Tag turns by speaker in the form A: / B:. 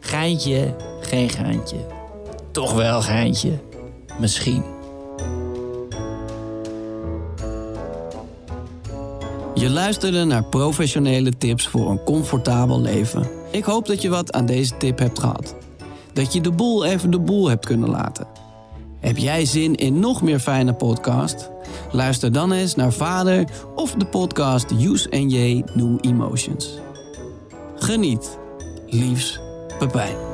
A: Geintje, geen geintje. Toch wel geintje. Misschien.
B: Je luisterde naar professionele tips voor een comfortabel leven. Ik hoop dat je wat aan deze tip hebt gehad. Dat je de boel even de boel hebt kunnen laten. Heb jij zin in nog meer fijne podcast? Luister dan eens naar Vader of de podcast Use NJ New Emotions. Geniet. Liefs, Pepijn.